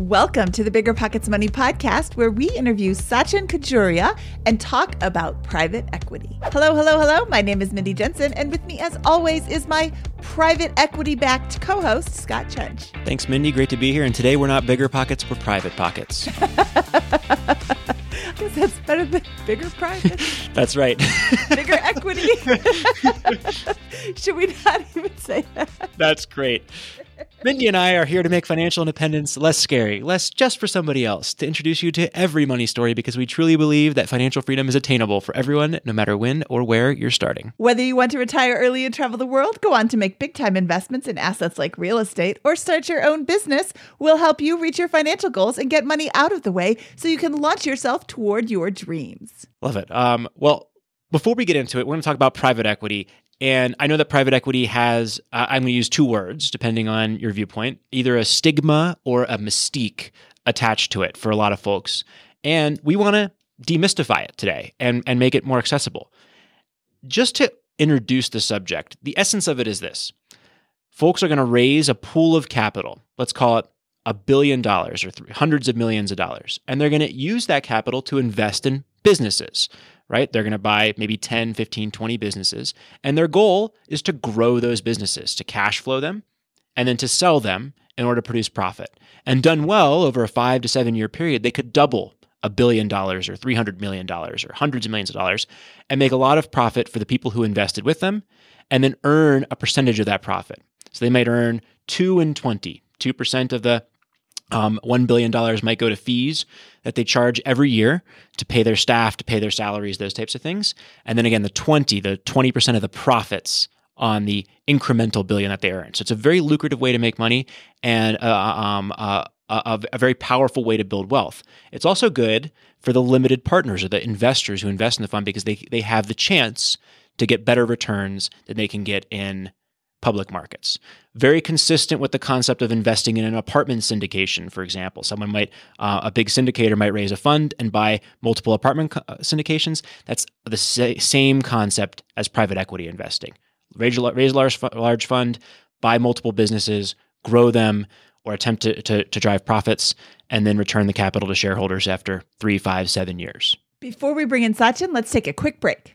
Welcome to the Bigger Pockets Money podcast, where we interview Sachin Khajuria and talk about private equity. Hello, hello, hello. My name is Mindy Jensen, and with me, as always, is my private equity backed co host, Scott Trench. Thanks, Mindy. Great to be here. And today we're not bigger pockets, we're private pockets. I guess that's better than bigger private. that's right. bigger equity. Should we not even say that? That's great. Mindy and I are here to make financial independence less scary, less just for somebody else, to introduce you to every money story because we truly believe that financial freedom is attainable for everyone, no matter when or where you're starting. Whether you want to retire early and travel the world, go on to make big time investments in assets like real estate, or start your own business, we'll help you reach your financial goals and get money out of the way so you can launch yourself toward your dreams. Love it. Um, well, before we get into it, we're going to talk about private equity and I know that private equity has, uh, I'm going to use two words depending on your viewpoint, either a stigma or a mystique attached to it for a lot of folks. And we want to demystify it today and, and make it more accessible. Just to introduce the subject, the essence of it is this folks are going to raise a pool of capital, let's call it a billion dollars or three, hundreds of millions of dollars, and they're going to use that capital to invest in businesses right? They're going to buy maybe 10, 15, 20 businesses. And their goal is to grow those businesses, to cash flow them, and then to sell them in order to produce profit. And done well over a five to seven year period, they could double a billion dollars or $300 million or hundreds of millions of dollars and make a lot of profit for the people who invested with them and then earn a percentage of that profit. So they might earn 2 and 20, 2% of the um, $1 billion might go to fees that they charge every year to pay their staff, to pay their salaries, those types of things. And then again, the 20, the 20% of the profits on the incremental billion that they earn. So it's a very lucrative way to make money and uh, um, uh, a, a, very powerful way to build wealth. It's also good for the limited partners or the investors who invest in the fund because they, they have the chance to get better returns than they can get in public markets. Very consistent with the concept of investing in an apartment syndication, for example. Someone might, uh, a big syndicator might raise a fund and buy multiple apartment co- uh, syndications. That's the sa- same concept as private equity investing. Raise a, raise a large, large fund, buy multiple businesses, grow them, or attempt to, to, to drive profits, and then return the capital to shareholders after three, five, seven years. Before we bring in Sachin, let's take a quick break.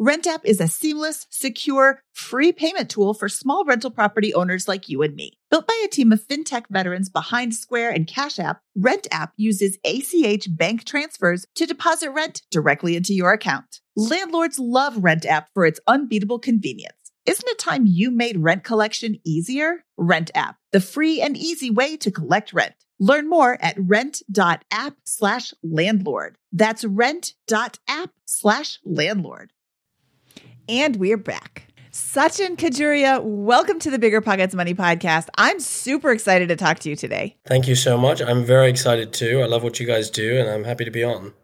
Rent app is a seamless, secure, free payment tool for small rental property owners like you and me. Built by a team of fintech veterans behind Square and Cash App, Rent app uses ACH bank transfers to deposit rent directly into your account. Landlords love Rent app for its unbeatable convenience. Isn't it time you made rent collection easier? Rent app, the free and easy way to collect rent. Learn more at rent.app slash landlord. That's rent.app slash landlord. And we're back. Sachin Khajuria, welcome to the Bigger Pockets Money podcast. I'm super excited to talk to you today. Thank you so much. I'm very excited too. I love what you guys do, and I'm happy to be on.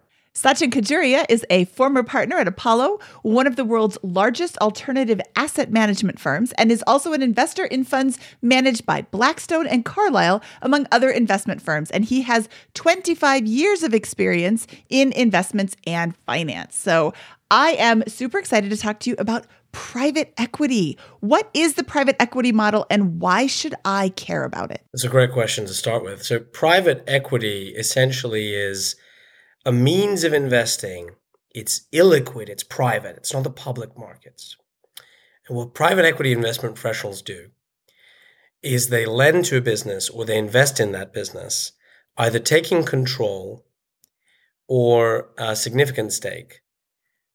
Sachin Khajuria is a former partner at Apollo, one of the world's largest alternative asset management firms, and is also an investor in funds managed by Blackstone and Carlyle, among other investment firms. And he has 25 years of experience in investments and finance. So I am super excited to talk to you about private equity. What is the private equity model and why should I care about it? That's a great question to start with. So, private equity essentially is a means of investing. It's illiquid, it's private, it's not the public markets. And what private equity investment professionals do is they lend to a business or they invest in that business, either taking control or a significant stake.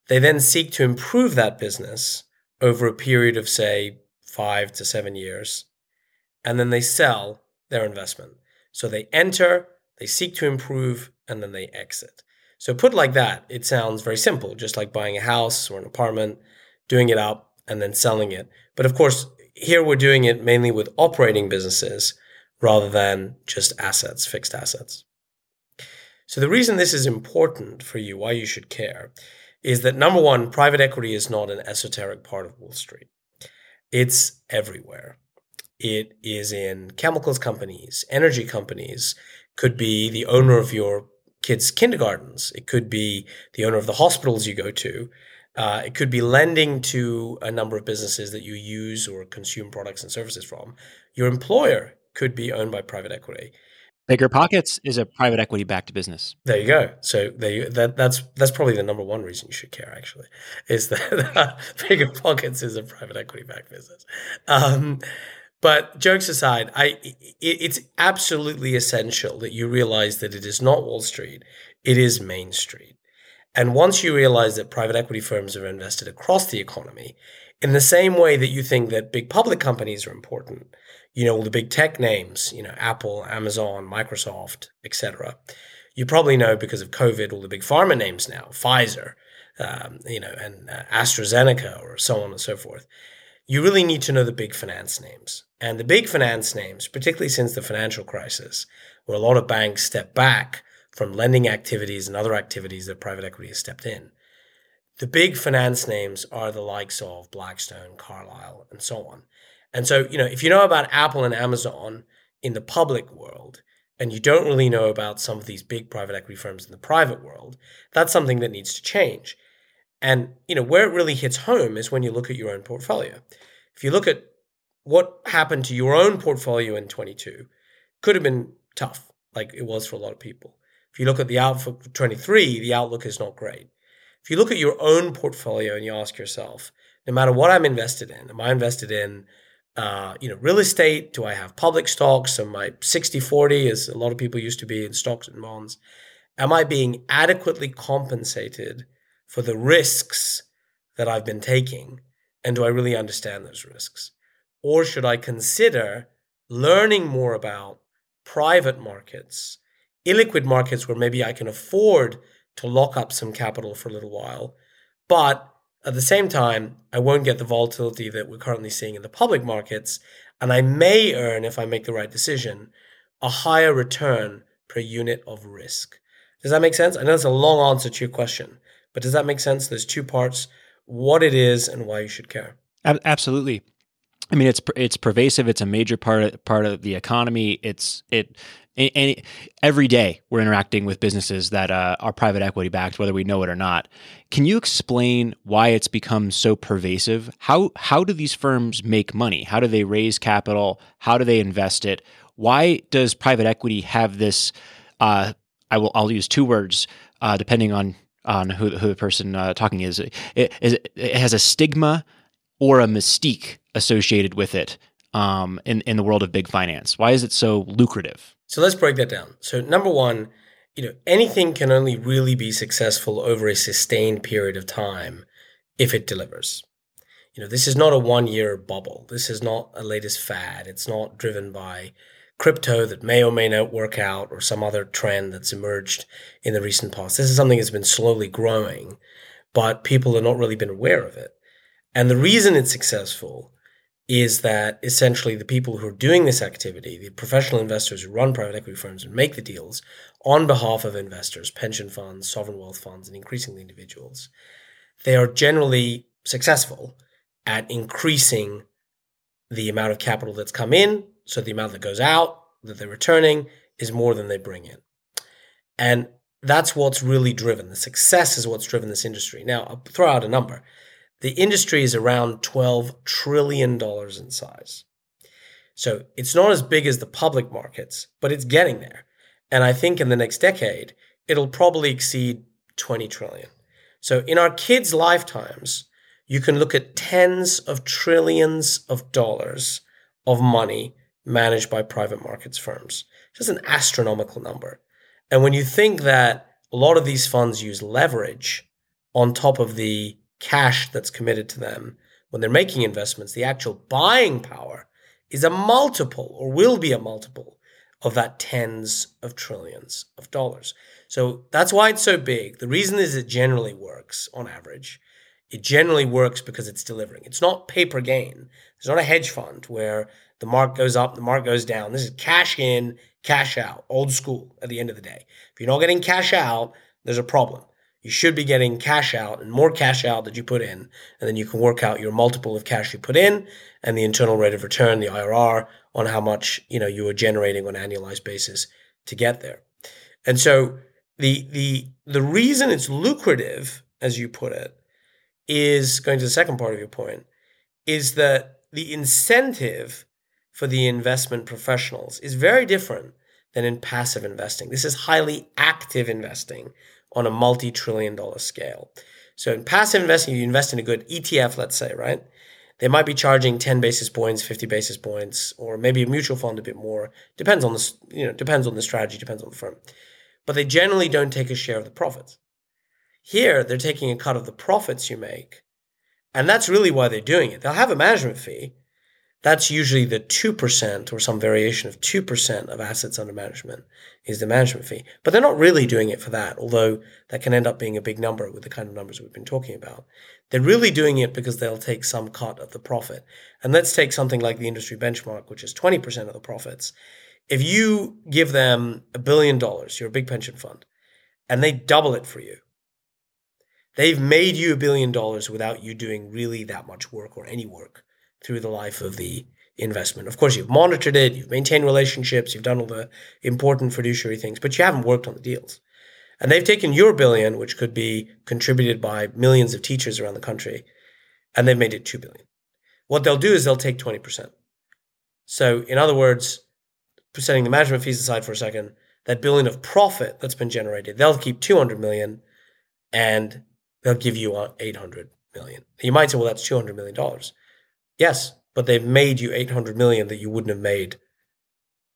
They then seek to improve that business over a period of, say, five to seven years, and then they sell their investment. So they enter, they seek to improve, and then they exit. So put like that, it sounds very simple, just like buying a house or an apartment, doing it up and then selling it. But of course, here we're doing it mainly with operating businesses rather than just assets, fixed assets. So the reason this is important for you, why you should care, is that number one, private equity is not an esoteric part of Wall Street. It's everywhere. It is in chemicals companies, energy companies, could be the owner of your kids' kindergartens. It could be the owner of the hospitals you go to. Uh, it could be lending to a number of businesses that you use or consume products and services from. Your employer could be owned by private equity. Bigger Pockets is a private equity backed business. There you go. So there that that's that's probably the number one reason you should care. Actually, is that Bigger Pockets is a private equity backed business. Um, but jokes aside, I it, it's absolutely essential that you realize that it is not Wall Street; it is Main Street. And once you realize that private equity firms are invested across the economy, in the same way that you think that big public companies are important, you know, all the big tech names, you know, Apple, Amazon, Microsoft, etc. You probably know because of COVID all the big pharma names now, Pfizer, um, you know, and uh, AstraZeneca, or so on and so forth you really need to know the big finance names. And the big finance names, particularly since the financial crisis, where a lot of banks stepped back from lending activities and other activities that private equity has stepped in, the big finance names are the likes of Blackstone, Carlyle, and so on. And so, you know, if you know about Apple and Amazon in the public world, and you don't really know about some of these big private equity firms in the private world, that's something that needs to change. And you know where it really hits home is when you look at your own portfolio. If you look at what happened to your own portfolio in 22, could have been tough, like it was for a lot of people. If you look at the outlook for 23, the outlook is not great. If you look at your own portfolio and you ask yourself, no matter what I'm invested in, am I invested in uh, you know, real estate? Do I have public stocks? Am I 60 40, as a lot of people used to be in stocks and bonds? Am I being adequately compensated for the risks that I've been taking? And do I really understand those risks? Or should I consider learning more about private markets, illiquid markets where maybe I can afford to lock up some capital for a little while, but at the same time, I won't get the volatility that we're currently seeing in the public markets, and I may earn, if I make the right decision, a higher return per unit of risk. Does that make sense? I know it's a long answer to your question, but does that make sense? There's two parts: what it is and why you should care. Absolutely. I mean, it's it's pervasive. It's a major part of, part of the economy. It's it. And every day we're interacting with businesses that uh, are private equity backed, whether we know it or not. Can you explain why it's become so pervasive? How how do these firms make money? How do they raise capital? How do they invest it? Why does private equity have this? Uh, I will I'll use two words uh, depending on on who, who the person uh, talking is. It, it, it, has a stigma or a mystique associated with it um, in, in the world of big finance. Why is it so lucrative? So let's break that down. So number one, you know, anything can only really be successful over a sustained period of time if it delivers. You know, this is not a one year bubble. This is not a latest fad. It's not driven by crypto that may or may not work out or some other trend that's emerged in the recent past. This is something that's been slowly growing, but people have not really been aware of it. And the reason it's successful is that essentially the people who are doing this activity, the professional investors who run private equity firms and make the deals on behalf of investors, pension funds, sovereign wealth funds, and increasingly individuals, they are generally successful at increasing the amount of capital that's come in. So the amount that goes out that they're returning is more than they bring in. And that's what's really driven the success is what's driven this industry. Now, I'll throw out a number. The industry is around $12 trillion in size. So it's not as big as the public markets, but it's getting there. And I think in the next decade, it'll probably exceed 20 trillion. So in our kids' lifetimes, you can look at tens of trillions of dollars of money managed by private markets firms. Just an astronomical number. And when you think that a lot of these funds use leverage on top of the cash that's committed to them when they're making investments, the actual buying power is a multiple or will be a multiple of that tens of trillions of dollars. So that's why it's so big. The reason is it generally works on average. It generally works because it's delivering. It's not paper gain. It's not a hedge fund where the mark goes up, the mark goes down. This is cash in, cash out, old school at the end of the day. If you're not getting cash out, there's a problem you should be getting cash out and more cash out that you put in. And then you can work out your multiple of cash you put in and the internal rate of return, the IRR, on how much, you know, you are generating on an annualized basis to get there. And so the the the reason it's lucrative, as you put it, is going to the second part of your point, is that the incentive for the investment professionals is very different than in passive investing. This is highly active investing on a multi trillion dollar scale. So in passive investing, you invest in a good ETF, let's say, right? They might be charging 10 basis points, 50 basis points, or maybe a mutual fund a bit more. Depends on the, you know, depends on the strategy, depends on the firm. But they generally don't take a share of the profits. Here, they're taking a cut of the profits you make. And that's really why they're doing it. They'll have a management fee, that's usually the 2% or some variation of 2% of assets under management is the management fee. But they're not really doing it for that, although that can end up being a big number with the kind of numbers we've been talking about. They're really doing it because they'll take some cut of the profit. And let's take something like the industry benchmark, which is 20% of the profits. If you give them a billion dollars, you're a big pension fund, and they double it for you, they've made you a billion dollars without you doing really that much work or any work through the life of the investment. Of course, you've monitored it, you've maintained relationships, you've done all the important fiduciary things, but you haven't worked on the deals. And they've taken your billion, which could be contributed by millions of teachers around the country, and they've made it 2 billion. What they'll do is they'll take 20%. So, in other words, setting the management fees aside for a second, that billion of profit that's been generated, they'll keep 200 million and they'll give you uh, 800 million. You might say, well, that's 200 million dollars. Yes, but they've made you 800 million that you wouldn't have made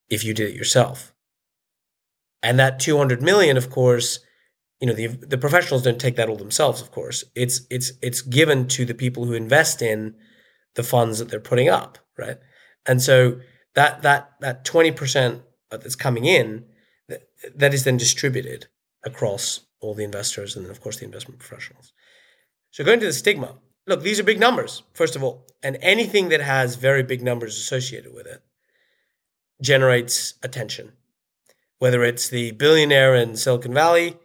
if you did it yourself. And that 200 million, of course, you know, the the professionals don't take that all themselves, of course. It's it's it's given to the people who invest in the funds that they're putting up, right? And so that that that 20% that's coming in that, that is then distributed across all the investors and then of course the investment professionals. So going to the stigma, look, these are big numbers, first of all, and anything that has very big numbers associated with it generates attention. Whether it's the billionaire in Silicon Valley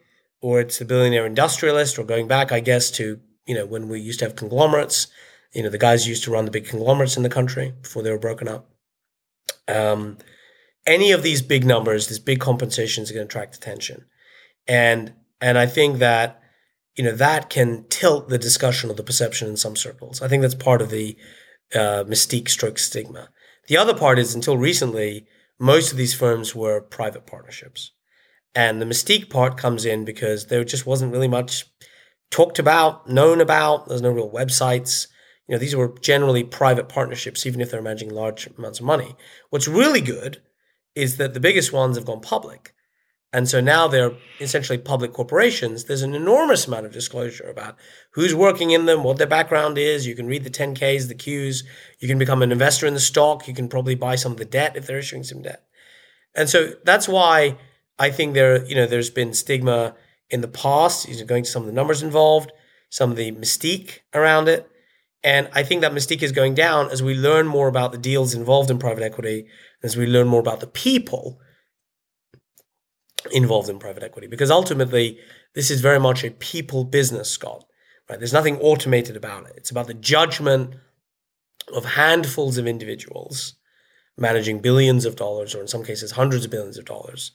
or it's the billionaire industrialist, or going back, I guess, to you know when we used to have conglomerates, you know the guys used to run the big conglomerates in the country before they were broken up. Um, any of these big numbers, these big compensations, are going to attract attention, and and I think that you know that can tilt the discussion or the perception in some circles. I think that's part of the uh, mystique stroke stigma. The other part is until recently, most of these firms were private partnerships. And the mystique part comes in because there just wasn't really much talked about, known about. There's no real websites. You know, these were generally private partnerships, even if they're managing large amounts of money. What's really good is that the biggest ones have gone public. And so now they're essentially public corporations. There's an enormous amount of disclosure about who's working in them, what their background is. You can read the 10Ks, the Qs. You can become an investor in the stock. You can probably buy some of the debt if they're issuing some debt. And so that's why I think there, you know, there's been stigma in the past, you know, going to some of the numbers involved, some of the mystique around it. And I think that mystique is going down as we learn more about the deals involved in private equity, as we learn more about the people involved in private equity. Because ultimately, this is very much a people business, Scott. Right? There's nothing automated about it. It's about the judgment of handfuls of individuals managing billions of dollars, or in some cases, hundreds of billions of dollars.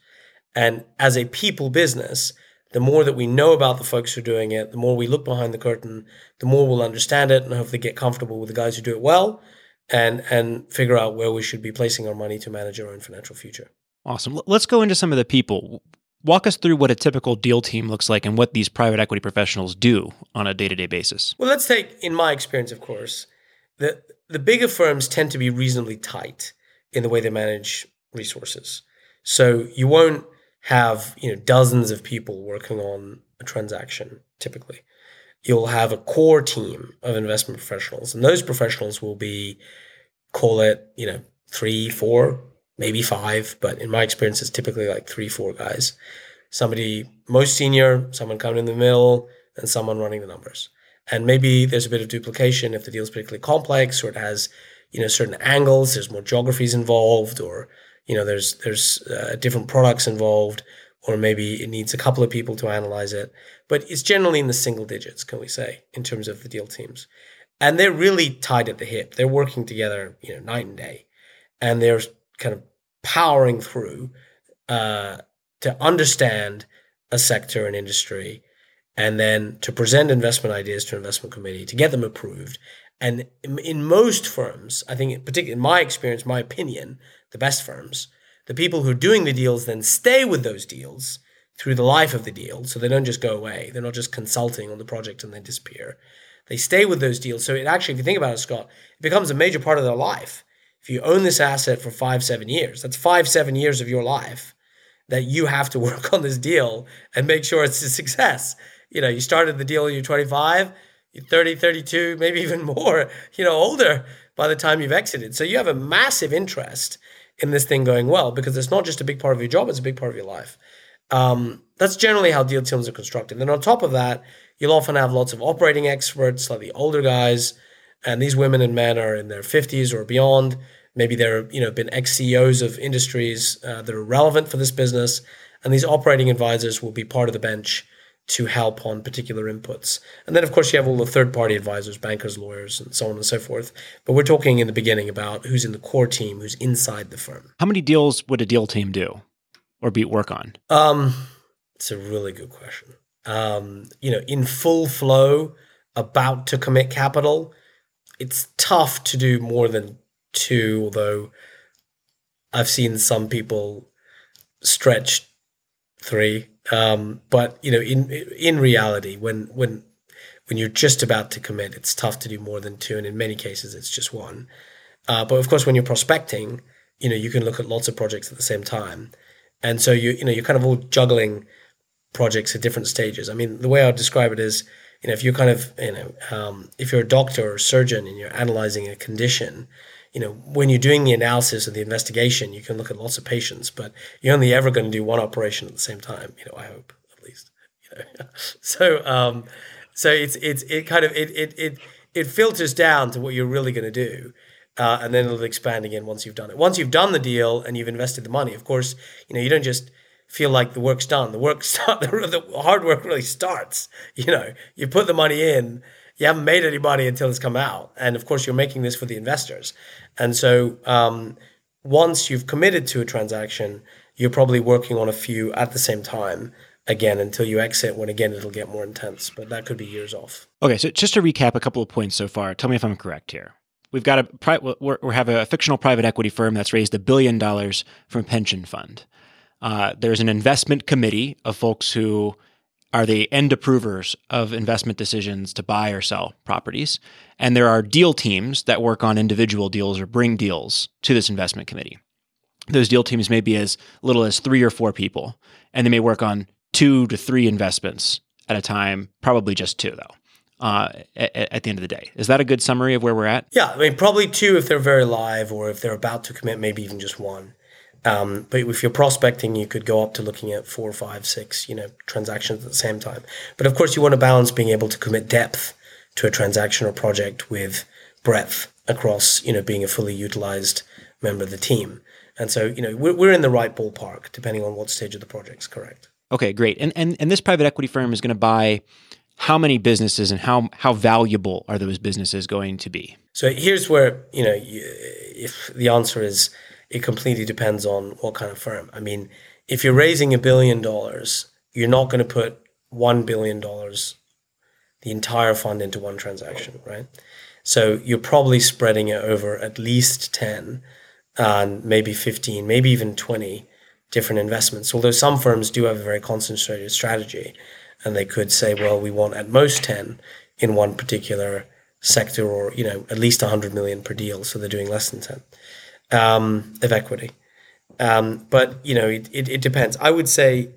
And as a people business, the more that we know about the folks who are doing it, the more we look behind the curtain, the more we'll understand it and hopefully get comfortable with the guys who do it well and and figure out where we should be placing our money to manage our own financial future. Awesome. Let's go into some of the people. Walk us through what a typical deal team looks like and what these private equity professionals do on a day-to-day basis. Well, let's take in my experience, of course, the the bigger firms tend to be reasonably tight in the way they manage resources. So you won't have you know dozens of people working on a transaction typically you'll have a core team of investment professionals and those professionals will be call it you know three four maybe five but in my experience it's typically like three four guys. Somebody most senior someone coming in the middle and someone running the numbers. And maybe there's a bit of duplication if the deal is particularly complex or it has you know certain angles there's more geographies involved or you know there's there's uh, different products involved or maybe it needs a couple of people to analyze it. But it's generally in the single digits can we say in terms of the deal teams. And they're really tied at the hip. They're working together you know night and day. And they're kind of powering through uh, to understand a sector and industry and then to present investment ideas to an investment committee to get them approved and in most firms i think particularly in my experience my opinion the best firms, the people who are doing the deals then stay with those deals through the life of the deal. So they don't just go away. They're not just consulting on the project and then disappear. They stay with those deals. So it actually, if you think about it, Scott, it becomes a major part of their life. If you own this asset for five, seven years, that's five, seven years of your life that you have to work on this deal and make sure it's a success. You know, you started the deal you're 25, you're 30, 32, maybe even more, you know, older by the time you've exited. So you have a massive interest in this thing going well because it's not just a big part of your job, it's a big part of your life. Um, that's generally how deal teams are constructed. And on top of that, you'll often have lots of operating experts, slightly older guys, and these women and men are in their 50s or beyond. Maybe they're you know been ex CEOs of industries uh, that are relevant for this business, and these operating advisors will be part of the bench to help on particular inputs. And then, of course, you have all the third party advisors, bankers, lawyers, and so on and so forth. But we're talking in the beginning about who's in the core team, who's inside the firm. How many deals would a deal team do or be work on? Um, it's a really good question. Um, you know, in full flow, about to commit capital, it's tough to do more than two, although I've seen some people stretch three. Um, but you know, in in reality, when when when you're just about to commit, it's tough to do more than two, and in many cases, it's just one. Uh, but of course, when you're prospecting, you know, you can look at lots of projects at the same time, and so you you know you're kind of all juggling projects at different stages. I mean, the way I would describe it is, you know, if you're kind of you know, um, if you're a doctor or a surgeon and you're analyzing a condition, you know, when you're doing the analysis or the investigation, you can look at lots of patients, but you're only ever going to do one operation at the same time. You know, I hope at least. You know, so um, so it's it's it kind of it it it it filters down to what you're really going to do. Uh, and then it'll expand again once you've done it. Once you've done the deal and you've invested the money, of course, you know you don't just feel like the work's done. The work start, the, the hard work really starts. You know, you put the money in, you haven't made any money until it's come out. And of course, you're making this for the investors. And so um, once you've committed to a transaction, you're probably working on a few at the same time again until you exit when again it'll get more intense but that could be years off okay so just to recap a couple of points so far tell me if i'm correct here we've got a we have a fictional private equity firm that's raised a billion dollars from a pension fund uh, there's an investment committee of folks who are the end approvers of investment decisions to buy or sell properties. And there are deal teams that work on individual deals or bring deals to this investment committee. Those deal teams may be as little as three or four people, and they may work on two to three investments at a time, probably just two, though. Uh, at, at, the end of the day. Is that a good summary of where we're at? Yeah, I mean, probably two if they're very live, or if they're about to commit, maybe even just one. Um, but if you're prospecting, you could go up to looking at four, five, six, you know, transactions at the same time. But of course, you want to balance being able to commit depth to a transaction or project with breadth across, you know, being a fully utilized member of the team. And so, you know, we're, we're in the right ballpark depending on what stage of the project's correct. Okay, great. And and and this private equity firm is going to buy how many businesses and how how valuable are those businesses going to be? So here's where you know if the answer is it completely depends on what kind of firm. I mean, if you're raising a billion dollars, you're not going to put one billion dollars, the entire fund into one transaction, right? So you're probably spreading it over at least ten, and maybe fifteen, maybe even twenty different investments. Although some firms do have a very concentrated strategy and they could say, well, we want at most 10 in one particular sector or, you know, at least 100 million per deal. So they're doing less than 10 um, of equity. Um, but, you know, it, it, it, depends. I would say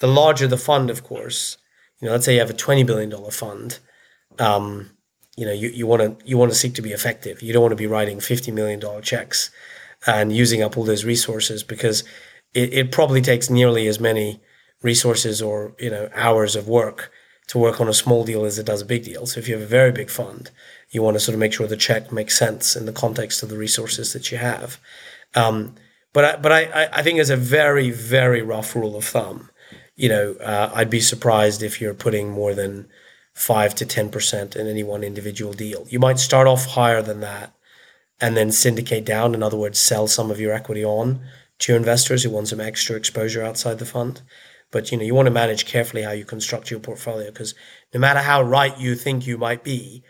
the larger the fund, of course, you know, let's say you have a $20 billion fund, um, you know, you, want to you want to seek to be effective. You don't want to be writing $50 million checks and using up all those resources because it, it probably takes nearly as many resources or you know hours of work to work on a small deal as it does a big deal. So if you have a very big fund, you want to sort of make sure the check makes sense in the context of the resources that you have. Um, but I, but I, I think as a very very rough rule of thumb, you know, uh, I'd be surprised if you're putting more than five to ten percent in any one individual deal. You might start off higher than that, and then syndicate down. In other words, sell some of your equity on to your investors who want some extra exposure outside the fund. But you know, you want to manage carefully how you construct your portfolio because no matter how right you think you might be,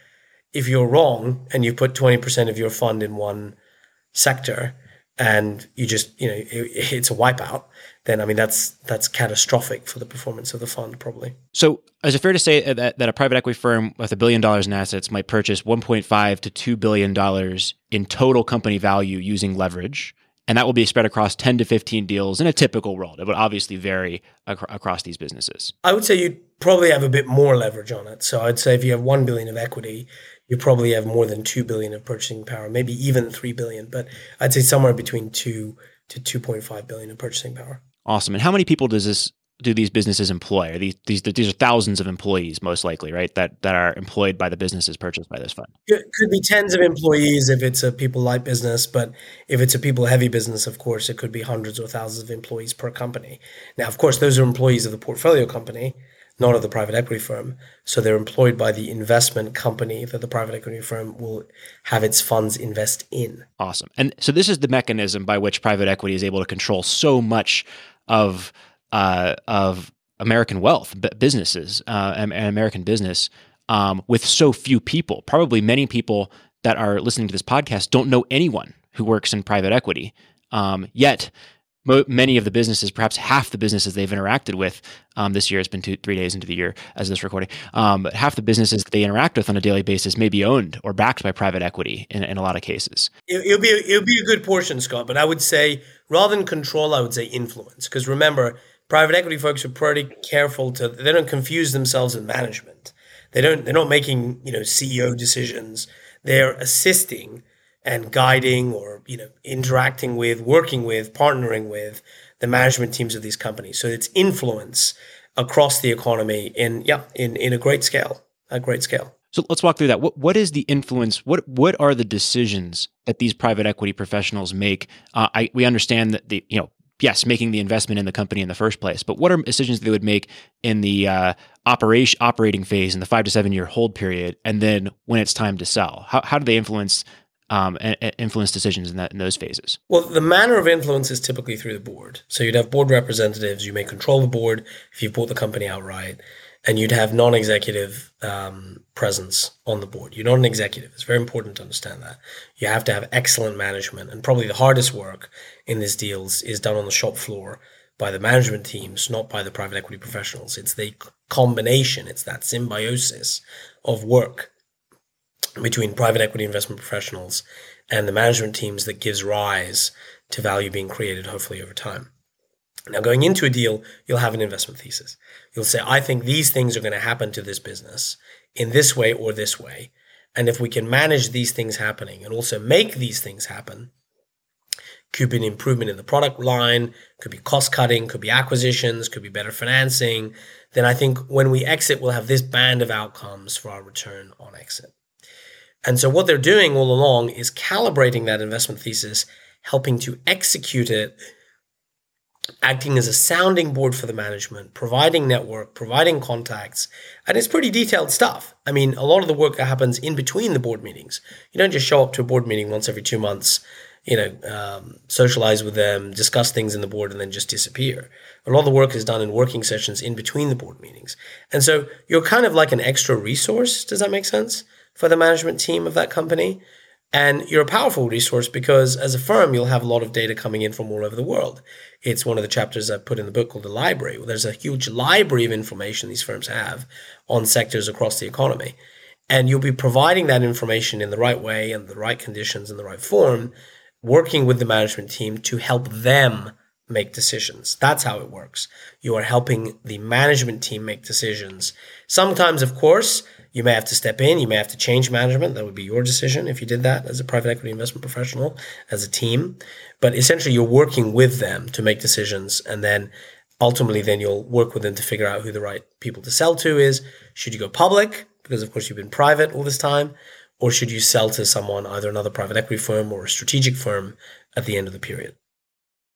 if you're wrong and you put 20% of your fund in one sector and you just, you know, it, it's a wipeout, then I mean that's that's catastrophic for the performance of the fund probably. So, is it fair to say that, that a private equity firm with a billion dollars in assets might purchase 1.5 to 2 billion dollars in total company value using leverage? and that will be spread across 10 to 15 deals in a typical world. It would obviously vary ac- across these businesses. I would say you'd probably have a bit more leverage on it. So I'd say if you have 1 billion of equity, you probably have more than 2 billion of purchasing power, maybe even 3 billion, but I'd say somewhere between 2 to 2.5 billion of purchasing power. Awesome. And how many people does this do these businesses employ? Are these these these are thousands of employees, most likely, right? That that are employed by the businesses purchased by this fund. It could be tens of employees if it's a people light business, but if it's a people heavy business, of course, it could be hundreds or thousands of employees per company. Now, of course, those are employees of the portfolio company, not of the private equity firm. So they're employed by the investment company that the private equity firm will have its funds invest in. Awesome. And so this is the mechanism by which private equity is able to control so much of uh, of American wealth, businesses, uh, and, and, American business um, with so few people. Probably many people that are listening to this podcast don't know anyone who works in private equity. Um, yet, mo- many of the businesses, perhaps half the businesses they've interacted with um, this year, has been two, three days into the year as this recording, um, but half the businesses that they interact with on a daily basis may be owned or backed by private equity in, in a lot of cases. It, it'll be it'll be a good portion, Scott. But I would say rather than control, I would say influence. Because remember, private equity folks are pretty careful to they don't confuse themselves in management. They don't they're not making, you know, CEO decisions. They're assisting and guiding or, you know, interacting with, working with, partnering with the management teams of these companies. So it's influence across the economy in yeah, in, in a great scale. A great scale. So let's walk through that. What what is the influence? What what are the decisions that these private equity professionals make? Uh, I we understand that the you know yes, making the investment in the company in the first place, but what are decisions they would make in the uh, operation operating phase in the five to seven year hold period, and then when it's time to sell? How how do they influence um, influence decisions in that in those phases? Well, the manner of influence is typically through the board. So you'd have board representatives. You may control the board if you bought the company outright and you'd have non-executive um, presence on the board. You're not an executive. It's very important to understand that. You have to have excellent management, and probably the hardest work in these deals is done on the shop floor by the management teams, not by the private equity professionals. It's the combination. It's that symbiosis of work between private equity investment professionals and the management teams that gives rise to value being created, hopefully over time. Now, going into a deal, you'll have an investment thesis. You'll say, I think these things are going to happen to this business in this way or this way. And if we can manage these things happening and also make these things happen, could be an improvement in the product line, could be cost cutting, could be acquisitions, could be better financing, then I think when we exit, we'll have this band of outcomes for our return on exit. And so what they're doing all along is calibrating that investment thesis, helping to execute it, acting as a sounding board for the management, providing network, providing contacts. And it's pretty detailed stuff. I mean, a lot of the work that happens in between the board meetings. You don't just show up to a board meeting once every two months, you know, um, socialize with them, discuss things in the board, and then just disappear. A lot of the work is done in working sessions in between the board meetings. And so you're kind of like an extra resource. Does that make sense? For the management team of that company. And you're a powerful resource because as a firm, you'll have a lot of data coming in from all over the world. It's one of the chapters I put in the book called The Library. There's a huge library of information these firms have on sectors across the economy. And you'll be providing that information in the right way and the right conditions and the right form, working with the management team to help them make decisions. That's how it works. You are helping the management team make decisions. Sometimes, of course, you may have to step in, you may have to change management. That would be your decision if you did that as a private equity investment professional, as a team. But essentially, you're working with them to make decisions. And then ultimately, then you'll work with them to figure out who the right people to sell to is. Should you go public? Because, of course, you've been private all this time. Or should you sell to someone, either another private equity firm or a strategic firm at the end of the period?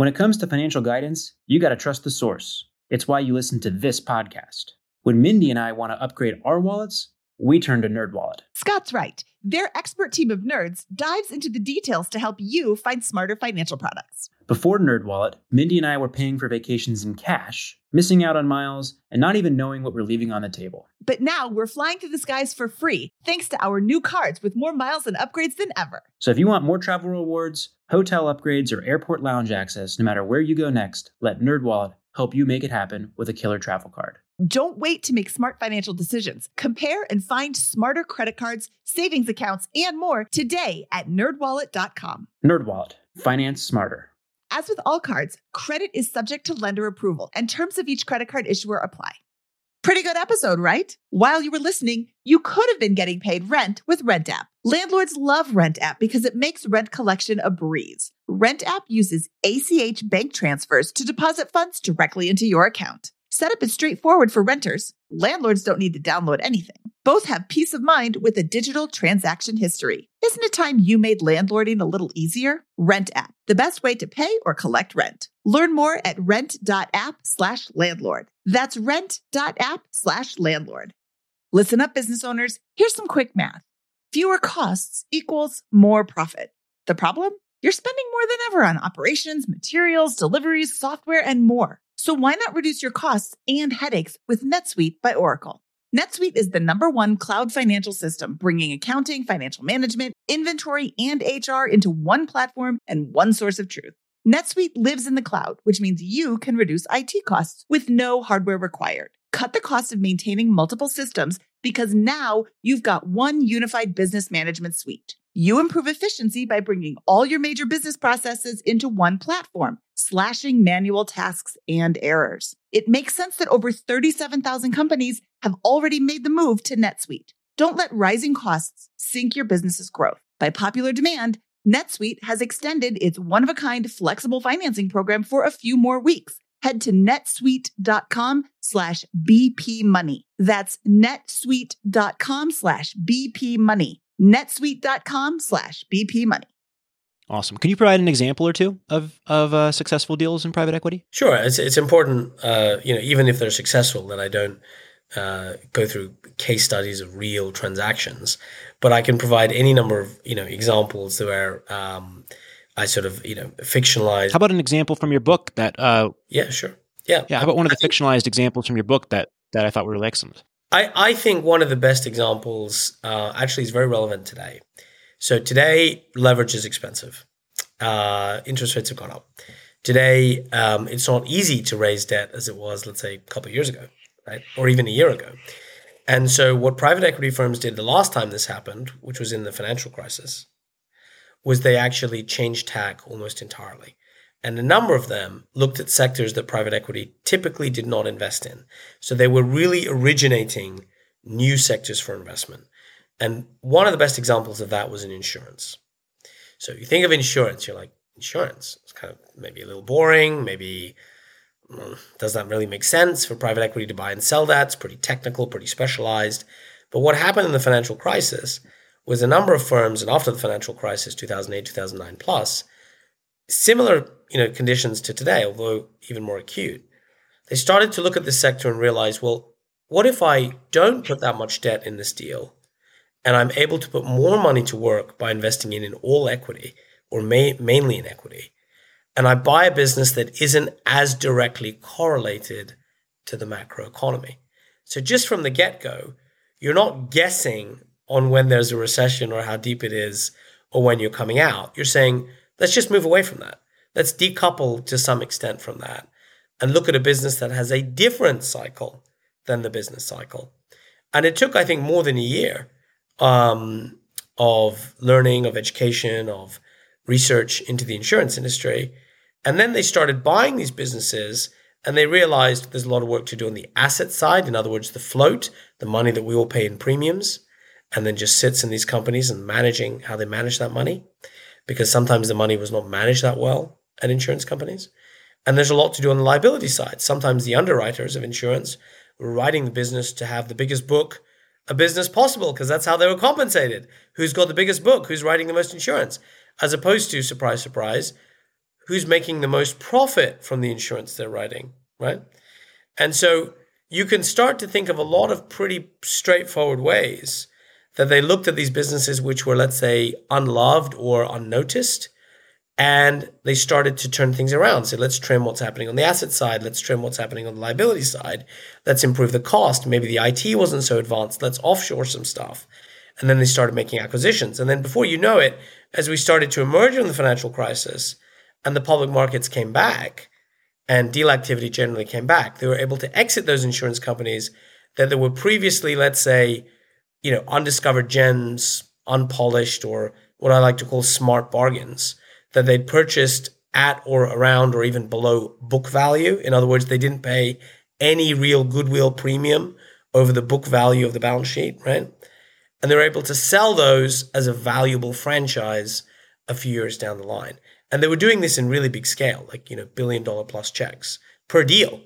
When it comes to financial guidance, you got to trust the source. It's why you listen to this podcast. When Mindy and I want to upgrade our wallets, we turn to NerdWallet. Scott's right. Their expert team of nerds dives into the details to help you find smarter financial products. Before NerdWallet, Mindy and I were paying for vacations in cash, missing out on miles, and not even knowing what we're leaving on the table. But now we're flying through the skies for free thanks to our new cards with more miles and upgrades than ever. So if you want more travel rewards, hotel upgrades, or airport lounge access, no matter where you go next, let NerdWallet help you make it happen with a killer travel card. Don't wait to make smart financial decisions. Compare and find smarter credit cards, savings accounts, and more today at nerdwallet.com. NerdWallet, finance smarter. As with all cards, credit is subject to lender approval, and terms of each credit card issuer apply. Pretty good episode, right? While you were listening, you could have been getting paid rent with Rent App. Landlords love Rent App because it makes rent collection a breeze. Rent App uses ACH bank transfers to deposit funds directly into your account. Setup is straightforward for renters. Landlords don't need to download anything. Both have peace of mind with a digital transaction history. Isn't it time you made landlording a little easier? Rent app, the best way to pay or collect rent. Learn more at rent.app slash landlord. That's rent.app slash landlord. Listen up, business owners. Here's some quick math. Fewer costs equals more profit. The problem? You're spending more than ever on operations, materials, deliveries, software, and more. So why not reduce your costs and headaches with NetSuite by Oracle? NetSuite is the number one cloud financial system, bringing accounting, financial management, inventory, and HR into one platform and one source of truth. NetSuite lives in the cloud, which means you can reduce IT costs with no hardware required. Cut the cost of maintaining multiple systems because now you've got one unified business management suite. You improve efficiency by bringing all your major business processes into one platform, slashing manual tasks and errors. It makes sense that over 37,000 companies have already made the move to NetSuite. Don't let rising costs sink your business's growth. By popular demand, NetSuite has extended its one of a kind flexible financing program for a few more weeks. head to netsuite.com slash BP money. That's netsuite.com slash BP money. netsuite.com slash BP money. Awesome. Can you provide an example or two of of uh, successful deals in private equity? Sure. It's it's important, uh, you know, even if they're successful, that I don't uh, go through case studies of real transactions, but I can provide any number of you know examples where um, I sort of you know fictionalize. How about an example from your book that? Uh, yeah, sure. Yeah. Yeah. How about one of the fictionalized examples from your book that that I thought were really excellent? I, I think one of the best examples uh, actually is very relevant today. So today, leverage is expensive. Uh, interest rates have gone up. Today, um, it's not easy to raise debt as it was, let's say, a couple of years ago, right, or even a year ago. And so, what private equity firms did the last time this happened, which was in the financial crisis, was they actually changed tack almost entirely. And a number of them looked at sectors that private equity typically did not invest in. So they were really originating new sectors for investment. And one of the best examples of that was in insurance. So you think of insurance, you're like, insurance. It's kind of maybe a little boring, maybe does that really make sense for private equity to buy and sell that? It's pretty technical, pretty specialized. But what happened in the financial crisis was a number of firms, and after the financial crisis, 2008, 2009 plus, similar you know conditions to today, although even more acute, they started to look at this sector and realize, well, what if I don't put that much debt in this deal, and I'm able to put more money to work by investing in, in all equity or ma- mainly in equity, and I buy a business that isn't as directly correlated to the macro economy. So just from the get go, you're not guessing on when there's a recession or how deep it is or when you're coming out. You're saying, let's just move away from that. Let's decouple to some extent from that and look at a business that has a different cycle than the business cycle. And it took, I think, more than a year um, of learning, of education, of research into the insurance industry. And then they started buying these businesses and they realized there's a lot of work to do on the asset side. In other words, the float, the money that we all pay in premiums, and then just sits in these companies and managing how they manage that money because sometimes the money was not managed that well at insurance companies. And there's a lot to do on the liability side. Sometimes the underwriters of insurance were writing the business to have the biggest book a business possible because that's how they were compensated. Who's got the biggest book? Who's writing the most insurance? As opposed to, surprise, surprise, who's making the most profit from the insurance they're writing, right? And so you can start to think of a lot of pretty straightforward ways that they looked at these businesses which were, let's say, unloved or unnoticed, and they started to turn things around. So let's trim what's happening on the asset side. Let's trim what's happening on the liability side. Let's improve the cost. Maybe the IT wasn't so advanced. Let's offshore some stuff. And then they started making acquisitions. And then before you know it, as we started to emerge from the financial crisis and the public markets came back and deal activity generally came back, they were able to exit those insurance companies that they were previously, let's say, you know, undiscovered gems, unpolished, or what I like to call smart bargains that they'd purchased at or around or even below book value. In other words, they didn't pay any real goodwill premium over the book value of the balance sheet, right? And they're able to sell those as a valuable franchise a few years down the line. And they were doing this in really big scale, like, you know, billion dollar plus checks per deal.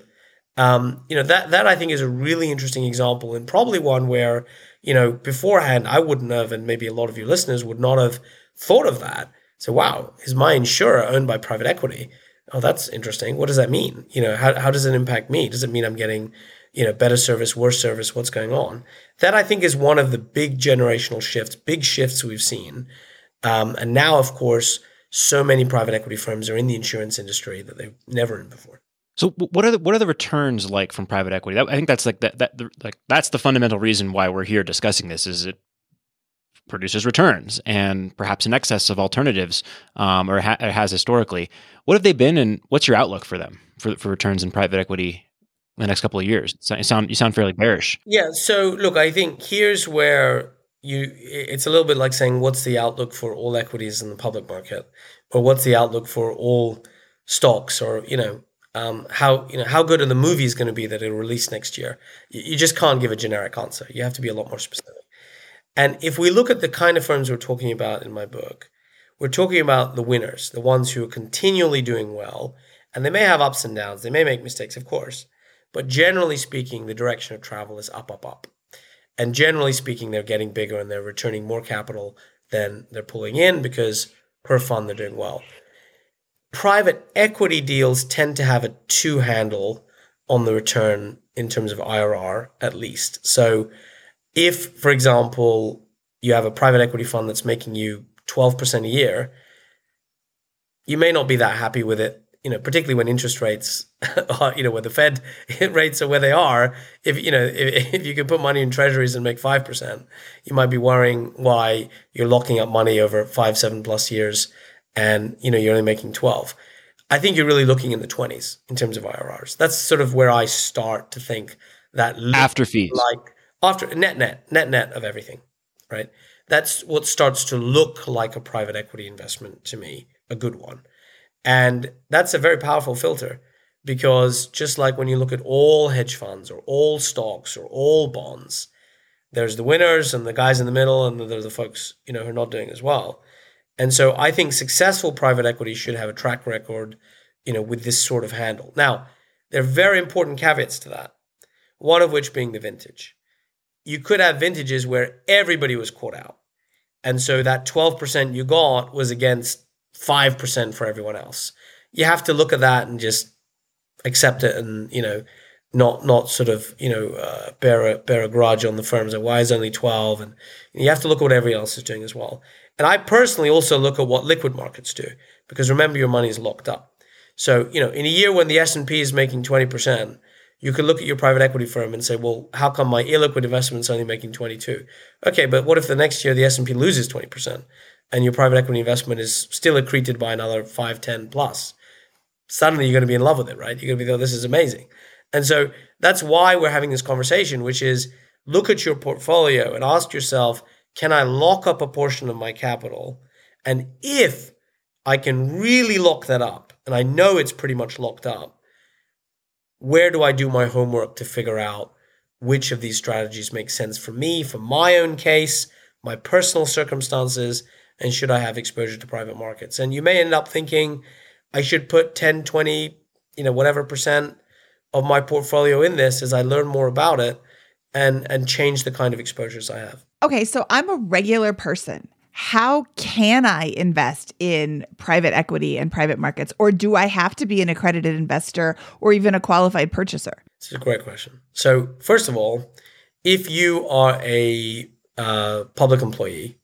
Um, you know, that, that I think is a really interesting example and probably one where you know, beforehand, I wouldn't have, and maybe a lot of your listeners would not have thought of that. So, wow, is my insurer owned by private equity? Oh, that's interesting. What does that mean? You know, how, how does it impact me? Does it mean I'm getting, you know, better service, worse service? What's going on? That I think is one of the big generational shifts, big shifts we've seen. Um, and now, of course, so many private equity firms are in the insurance industry that they've never in before. So what are the what are the returns like from private equity? I think that's like that that like that's the fundamental reason why we're here discussing this. Is it produces returns and perhaps in excess of alternatives, um, or ha- has historically. What have they been, and what's your outlook for them for for returns in private equity in the next couple of years? So you sound you sound fairly bearish. Yeah. So look, I think here's where you it's a little bit like saying what's the outlook for all equities in the public market, or what's the outlook for all stocks, or you know um, how you know how good are the movies going to be that it'll release next year? You, you just can't give a generic answer. You have to be a lot more specific. And if we look at the kind of firms we're talking about in my book, we're talking about the winners, the ones who are continually doing well And they may have ups and downs. They may make mistakes, of course. But generally speaking, the direction of travel is up, up, up. And generally speaking, they're getting bigger and they're returning more capital than they're pulling in because per fund they're doing well. Private equity deals tend to have a two handle on the return in terms of IRR, at least. So if, for example, you have a private equity fund that's making you 12% a year, you may not be that happy with it you know, particularly when interest rates, are, you know, where the Fed rates are where they are, if you know, if, if you can put money in treasuries and make five percent, you might be worrying why you're locking up money over five, seven plus years, and you know you're only making twelve. I think you're really looking in the twenties in terms of IRRs. That's sort of where I start to think that after fees, like after net net net net of everything, right? That's what starts to look like a private equity investment to me, a good one. And that's a very powerful filter because just like when you look at all hedge funds or all stocks or all bonds, there's the winners and the guys in the middle, and there's the folks you know who are not doing as well. And so I think successful private equity should have a track record, you know, with this sort of handle. Now, there are very important caveats to that. One of which being the vintage. You could have vintages where everybody was caught out. And so that 12% you got was against 5% for everyone else. You have to look at that and just accept it and, you know, not not sort of, you know, uh, bear, a, bear a grudge on the firms and why is only 12? And you have to look at what everyone else is doing as well. And I personally also look at what liquid markets do because remember your money is locked up. So, you know, in a year when the S&P is making 20%, you could look at your private equity firm and say, well, how come my illiquid investment's only making 22? Okay, but what if the next year the S&P loses 20%? And your private equity investment is still accreted by another 5, 10 plus, suddenly you're going to be in love with it, right? You're going to be, oh, this is amazing. And so that's why we're having this conversation, which is look at your portfolio and ask yourself, can I lock up a portion of my capital? And if I can really lock that up, and I know it's pretty much locked up, where do I do my homework to figure out which of these strategies make sense for me, for my own case, my personal circumstances, and should I have exposure to private markets? And you may end up thinking I should put 10, 20, you know, whatever percent of my portfolio in this as I learn more about it and and change the kind of exposures I have. Okay, so I'm a regular person. How can I invest in private equity and private markets? Or do I have to be an accredited investor or even a qualified purchaser? It's a great question. So, first of all, if you are a uh, public employee,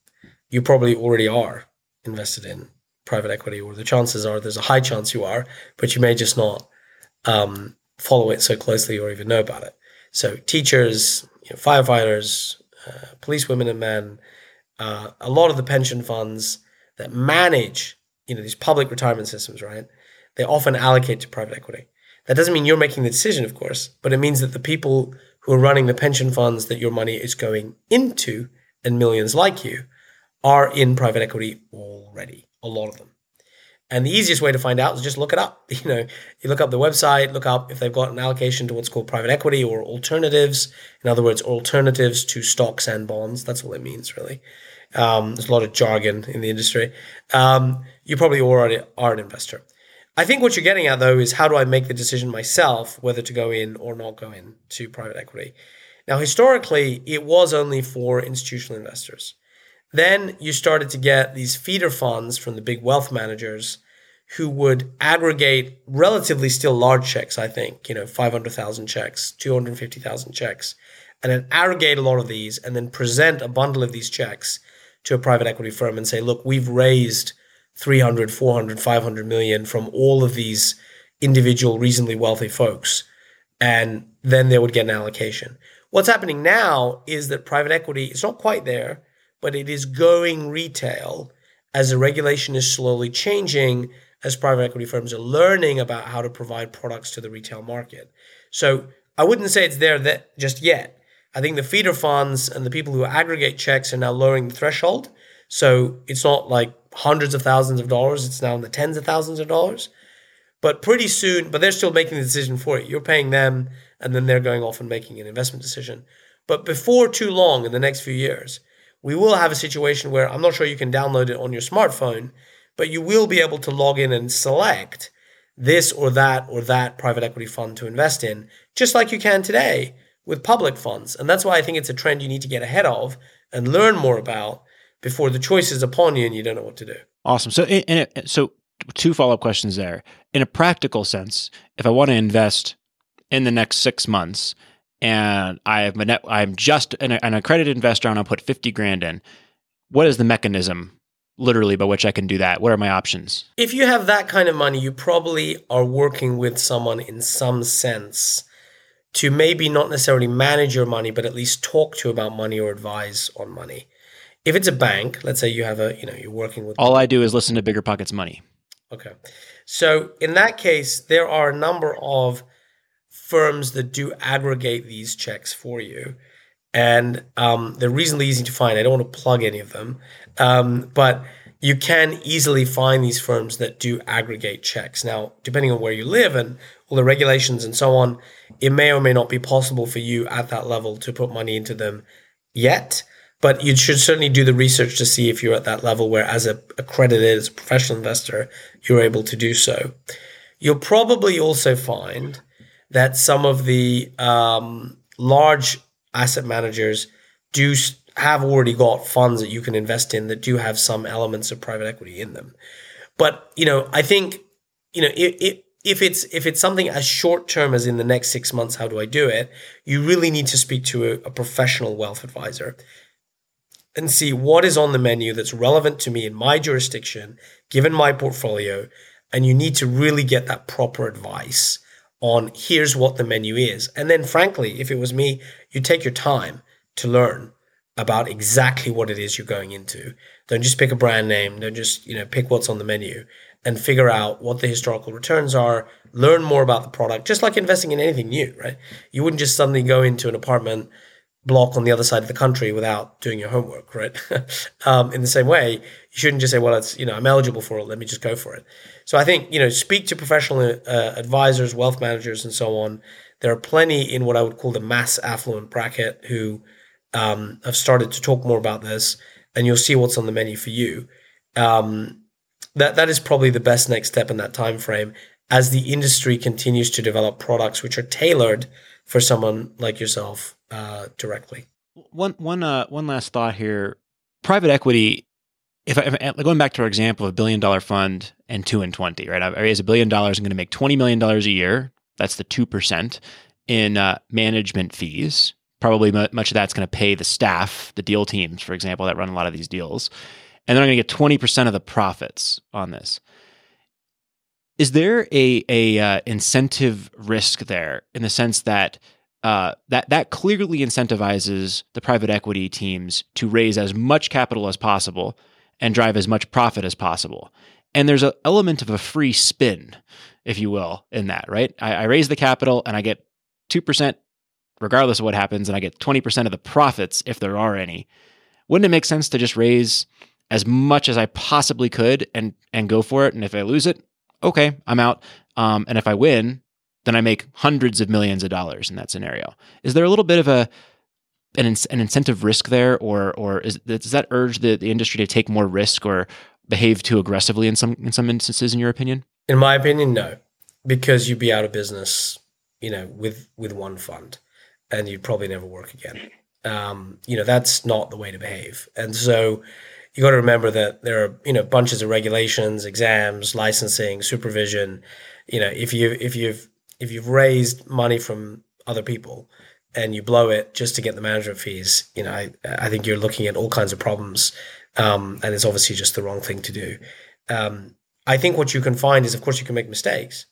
you probably already are invested in private equity, or the chances are there's a high chance you are, but you may just not um, follow it so closely or even know about it. So, teachers, you know, firefighters, uh, police women and men, uh, a lot of the pension funds that manage, you know, these public retirement systems, right? They often allocate to private equity. That doesn't mean you're making the decision, of course, but it means that the people who are running the pension funds that your money is going into, and millions like you, are in private equity already, a lot of them. And the easiest way to find out is just look it up. You know, you look up the website, look up if they've got an allocation to what's called private equity or alternatives. In other words, alternatives to stocks and bonds. That's what it means, really. Um, there's a lot of jargon in the industry. Um, you probably already are an investor. I think what you're getting at though is how do I make the decision myself whether to go in or not go in to private equity? Now, historically, it was only for institutional investors. Then you started to get these feeder funds from the big wealth managers who would aggregate relatively still large checks, I think, you know, 500,000 checks, 250,000 checks, and then aggregate a lot of these and then present a bundle of these checks to a private equity firm and say, look, we've raised 300, 400, 500 million from all of these individual, reasonably wealthy folks. And then they would get an allocation. What's happening now is that private equity is not quite there but it is going retail as the regulation is slowly changing as private equity firms are learning about how to provide products to the retail market. So I wouldn't say it's there that just yet. I think the feeder funds and the people who aggregate checks are now lowering the threshold. So it's not like hundreds of thousands of dollars, it's now in the tens of thousands of dollars. But pretty soon, but they're still making the decision for you. You're paying them, and then they're going off and making an investment decision. But before too long, in the next few years, we will have a situation where I'm not sure you can download it on your smartphone, but you will be able to log in and select this or that or that private equity fund to invest in, just like you can today with public funds. And that's why I think it's a trend you need to get ahead of and learn more about before the choice is upon you and you don't know what to do. Awesome. So, so two follow up questions there. In a practical sense, if I want to invest in the next six months, and I'm a net, I'm just an, an accredited investor, and I'll put fifty grand in. What is the mechanism, literally, by which I can do that? What are my options? If you have that kind of money, you probably are working with someone in some sense to maybe not necessarily manage your money, but at least talk to about money or advise on money. If it's a bank, let's say you have a, you know, you're working with. All I do is listen to Bigger Pockets Money. Okay. So in that case, there are a number of firms that do aggregate these checks for you. And um, they're reasonably easy to find. I don't want to plug any of them, um, but you can easily find these firms that do aggregate checks. Now, depending on where you live and all the regulations and so on, it may or may not be possible for you at that level to put money into them yet. But you should certainly do the research to see if you're at that level where, as a accredited, as a professional investor, you're able to do so. You'll probably also find that some of the um, large asset managers do have already got funds that you can invest in that do have some elements of private equity in them. But you know, I think you know if if it's if it's something as short term as in the next six months, how do I do it? You really need to speak to a, a professional wealth advisor and see what is on the menu that's relevant to me in my jurisdiction, given my portfolio. And you need to really get that proper advice on here's what the menu is. And then, frankly, if it was me, you take your time to learn about exactly what it is you're going into. Don't just pick a brand name. Don't just, you know, pick what's on the menu and figure out what the historical returns are, learn more about the product, just like investing in anything new, right? You wouldn't just suddenly go into an apartment block on the other side of the country without doing your homework, right? um, in the same way, you shouldn't just say, well, it's, you know, I'm eligible for it. Let me just go for it. So I think, you know, speak to professional uh, advisors, wealth managers, and so on. There are plenty in what I would call the mass affluent bracket who um, have started to talk more about this, and you'll see what's on the menu for you. Um, that that is probably the best next step in that time frame as the industry continues to develop products which are tailored for someone like yourself uh, directly. One one uh, one last thought here: private equity. If, I, if going back to our example of a billion dollar fund and two and twenty, right? I raise a billion dollars. I'm going to make twenty million dollars a year. That's the two percent in uh, management fees. Probably much of that's going to pay the staff, the deal teams, for example, that run a lot of these deals, and then I'm going to get twenty percent of the profits on this. Is there a a uh, incentive risk there in the sense that uh, that that clearly incentivizes the private equity teams to raise as much capital as possible and drive as much profit as possible. And there's an element of a free spin, if you will, in that, right? I, I raise the capital and I get two percent, regardless of what happens, and I get twenty percent of the profits if there are any. Wouldn't it make sense to just raise as much as I possibly could and and go for it? And if I lose it, okay, I'm out. Um, and if I win, then I make hundreds of millions of dollars in that scenario. Is there a little bit of a an, an incentive risk there, or or is, does that urge the, the industry to take more risk or behave too aggressively in some in some instances? In your opinion? In my opinion, no, because you'd be out of business, you know, with with one fund, and you'd probably never work again. Um, you know, that's not the way to behave, and so you got to remember that there are you know bunches of regulations, exams, licensing, supervision. You know, if you if you've if you've raised money from other people and you blow it just to get the management fees, you know, I, I think you're looking at all kinds of problems. Um, and it's obviously just the wrong thing to do. Um, I think what you can find is, of course, you can make mistakes.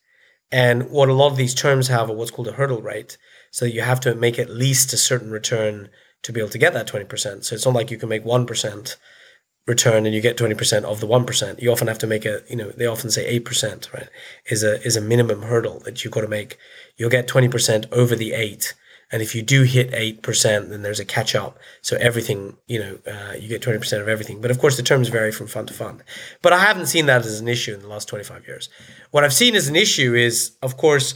And what a lot of these terms have are what's called a hurdle rate. So you have to make at least a certain return to be able to get that 20%. So it's not like you can make 1% return and you get 20% of the 1%. You often have to make a, you know, they often say 8%, right? Is a is a minimum hurdle that you've got to make. You'll get 20% over the 8. And if you do hit 8%, then there's a catch up. So everything, you know, uh, you get 20% of everything. But of course, the terms vary from fund to fund. But I haven't seen that as an issue in the last 25 years. What I've seen as an issue is, of course,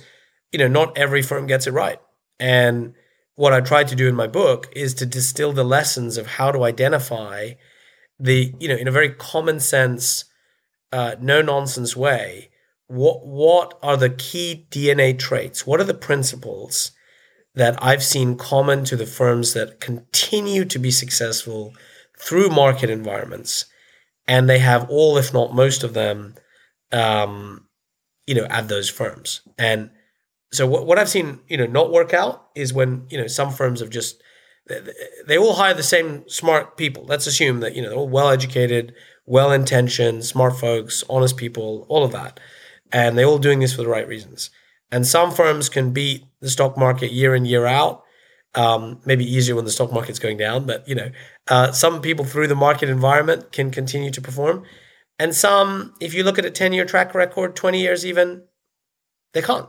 you know, not every firm gets it right. And what I tried to do in my book is to distill the lessons of how to identify the you know in a very common sense uh, no nonsense way what what are the key DNA traits? What are the principles that I've seen common to the firms that continue to be successful through market environments, and they have all, if not most of them, um, you know, at those firms. And so what, what I've seen, you know, not work out is when you know some firms have just they, all hire the same smart people. Let's assume that you know they're all well educated, well intentioned, smart folks, honest people, all of that, and they're all doing this for the right reasons. And some firms can beat the stock market year in year out. Um, maybe easier when the stock market's going down, but you know, uh, some people through the market environment can continue to perform, and some, if you look at a ten-year track record, twenty years even, they can't.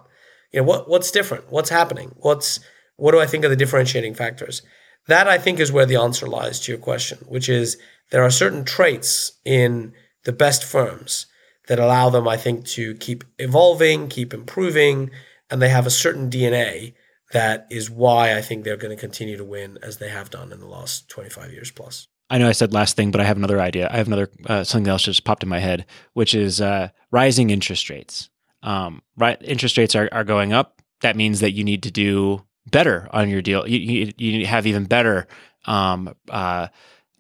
You know what? What's different? What's happening? What's what do I think are the differentiating factors? That I think is where the answer lies to your question, which is there are certain traits in the best firms that allow them, I think, to keep evolving, keep improving, and they have a certain DNA that is why I think they're going to continue to win as they have done in the last 25 years plus. I know I said last thing, but I have another idea. I have another uh, something else just popped in my head, which is uh, rising interest rates. Um, right, interest rates are, are going up. That means that you need to do better on your deal. You, you, you have even better um, uh,